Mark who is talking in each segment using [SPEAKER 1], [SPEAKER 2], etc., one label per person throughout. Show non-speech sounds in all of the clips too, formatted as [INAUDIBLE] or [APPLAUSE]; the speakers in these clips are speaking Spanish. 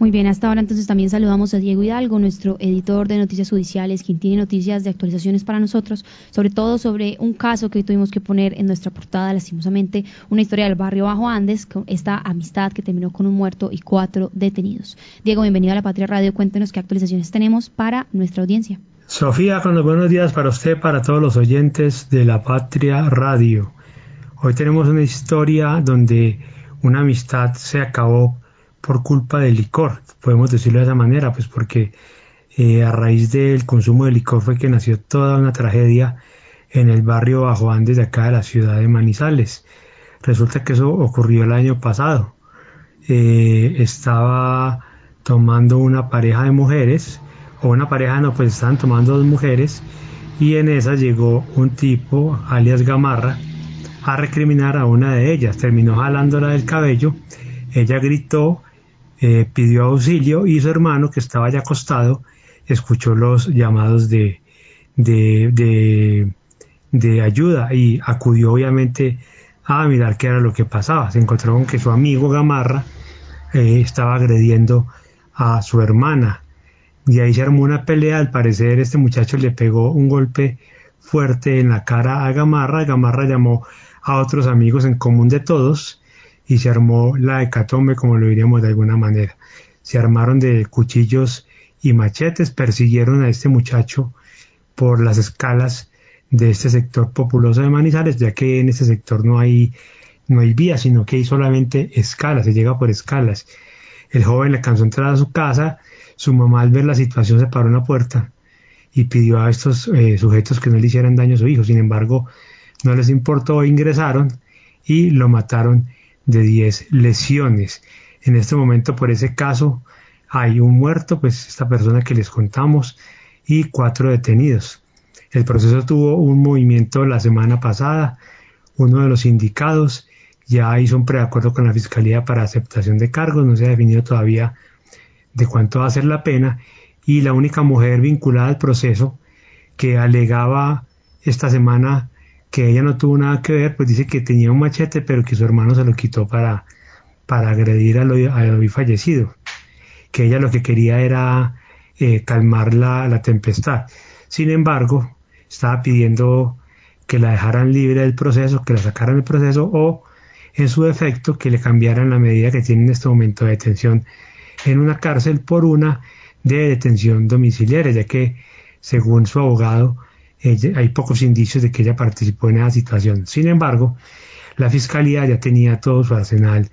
[SPEAKER 1] Muy bien, hasta ahora entonces también saludamos a Diego Hidalgo, nuestro editor de noticias judiciales, quien tiene noticias de actualizaciones para nosotros, sobre todo sobre un caso que hoy tuvimos que poner en nuestra portada, lastimosamente, una historia del barrio Bajo Andes, con esta amistad que terminó con un muerto y cuatro detenidos. Diego, bienvenido a la Patria Radio, cuéntenos qué actualizaciones tenemos para nuestra audiencia.
[SPEAKER 2] Sofía, con los buenos días para usted, para todos los oyentes de la Patria Radio. Hoy tenemos una historia donde una amistad se acabó por culpa del licor, podemos decirlo de esa manera, pues porque eh, a raíz del consumo de licor fue que nació toda una tragedia en el barrio Bajo Andes de acá de la ciudad de Manizales. Resulta que eso ocurrió el año pasado. Eh, estaba tomando una pareja de mujeres, o una pareja no, pues estaban tomando dos mujeres, y en esa llegó un tipo, alias Gamarra, a recriminar a una de ellas. Terminó jalándola del cabello, ella gritó, eh, pidió auxilio y su hermano, que estaba ya acostado, escuchó los llamados de, de, de, ayuda y acudió obviamente a mirar qué era lo que pasaba. Se encontró con que su amigo Gamarra eh, estaba agrediendo a su hermana. Y ahí se armó una pelea. Al parecer, este muchacho le pegó un golpe fuerte en la cara a Gamarra. Gamarra llamó a otros amigos en común de todos y se armó la hecatombe, como lo diríamos de alguna manera. Se armaron de cuchillos y machetes, persiguieron a este muchacho por las escalas de este sector populoso de Manizales, ya que en este sector no hay, no hay vía, sino que hay solamente escalas, se llega por escalas. El joven le cansó entrar a su casa, su mamá al ver la situación se paró en la puerta y pidió a estos eh, sujetos que no le hicieran daño a su hijo. Sin embargo, no les importó, ingresaron y lo mataron de 10 lesiones. En este momento por ese caso hay un muerto, pues esta persona que les contamos, y cuatro detenidos. El proceso tuvo un movimiento la semana pasada. Uno de los indicados ya hizo un preacuerdo con la Fiscalía para aceptación de cargos, no se ha definido todavía de cuánto va a ser la pena, y la única mujer vinculada al proceso que alegaba esta semana que ella no tuvo nada que ver, pues dice que tenía un machete, pero que su hermano se lo quitó para, para agredir al hoy, fallecido, que ella lo que quería era eh, calmar la, la tempestad. Sin embargo, estaba pidiendo que la dejaran libre del proceso, que la sacaran del proceso o, en su defecto, que le cambiaran la medida que tiene en este momento de detención en una cárcel por una de detención domiciliaria, ya que, según su abogado, hay pocos indicios de que ella participó en esa situación. Sin embargo, la fiscalía ya tenía todo su arsenal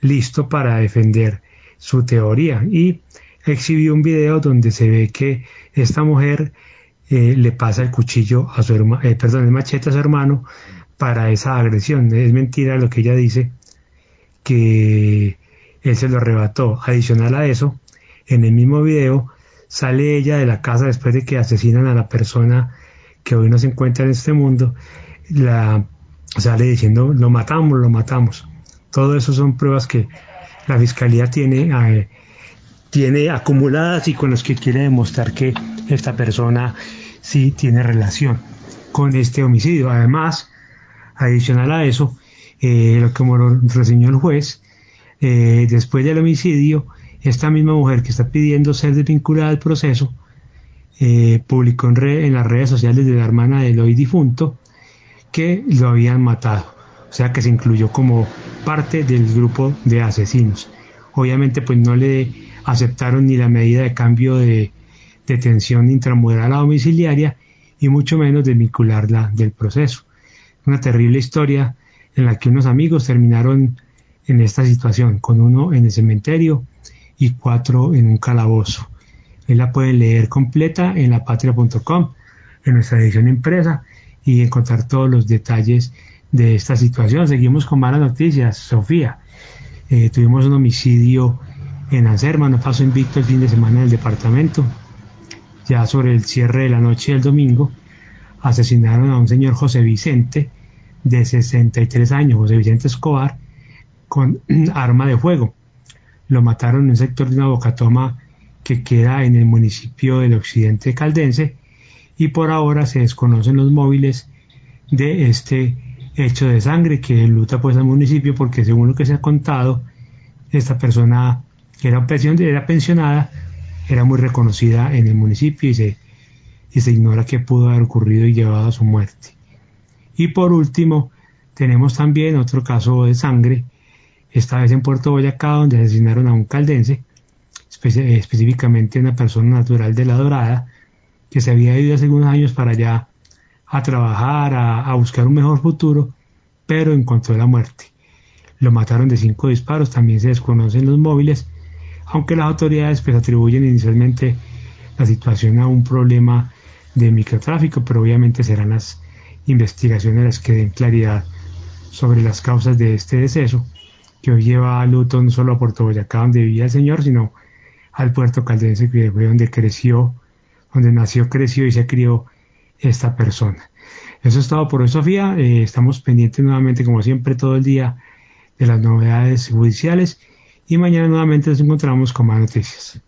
[SPEAKER 2] listo para defender su teoría y exhibió un video donde se ve que esta mujer eh, le pasa el cuchillo a su hermano, eh, perdón, el machete a su hermano para esa agresión. Es mentira lo que ella dice, que él se lo arrebató. Adicional a eso, en el mismo video sale ella de la casa después de que asesinan a la persona que hoy no se encuentra en este mundo, la sale diciendo lo matamos, lo matamos. Todo eso son pruebas que la fiscalía tiene, tiene acumuladas y con las que quiere demostrar que esta persona sí tiene relación con este homicidio. Además, adicional a eso, eh, como lo reseñó el juez, eh, después del homicidio, esta misma mujer que está pidiendo ser desvinculada del proceso, eh, publicó en, las redes sociales de la hermana del hoy difunto que lo habían matado. O sea que se incluyó como parte del grupo de asesinos. Obviamente pues no le aceptaron ni la medida de cambio de detención intramural a domiciliaria y mucho menos desvincularla del proceso. Una terrible historia en la que unos amigos terminaron en esta situación, con uno en el cementerio y cuatro en un calabozo la pueden leer completa en lapatria.com, en nuestra edición impresa y encontrar todos los detalles de esta situación. Seguimos con malas noticias, Sofía. Eh, tuvimos un homicidio en Anserma, no pasó invicto el fin de semana en el departamento. Ya sobre el cierre de la noche del domingo, asesinaron a un señor José Vicente, de 63 años, José Vicente Escobar, con [CLEARS THROAT] arma de fuego. Lo mataron en un sector de una bocatoma que queda en el municipio del occidente caldense y por ahora se desconocen los móviles de este hecho de sangre que luta pues al municipio porque según lo que se ha contado esta persona que era, era pensionada, era muy reconocida en el municipio y se, y se ignora qué pudo haber ocurrido y llevado a su muerte. Y por último, tenemos también otro caso de sangre, esta vez en Puerto Boyacá, donde asesinaron a un caldense, específicamente una persona natural de La Dorada, que se había ido hace algunos años para allá a trabajar, a, buscar un mejor futuro, pero encontró la muerte. Lo mataron de cinco disparos, también se desconocen los móviles, aunque las autoridades pues, atribuyen inicialmente la situación a un problema de microtráfico, pero obviamente serán las investigaciones las que den claridad sobre las causas de este deceso, que hoy lleva a luto no solo a Puerto Boyacá, donde vivía el señor, sino al puerto caldense, que fue donde creció, donde nació, creció y se crió esta persona. Eso es todo por hoy, Sofía. Eh, estamos pendientes nuevamente, como siempre, todo el día de las novedades judiciales y mañana nuevamente nos encontramos con más noticias.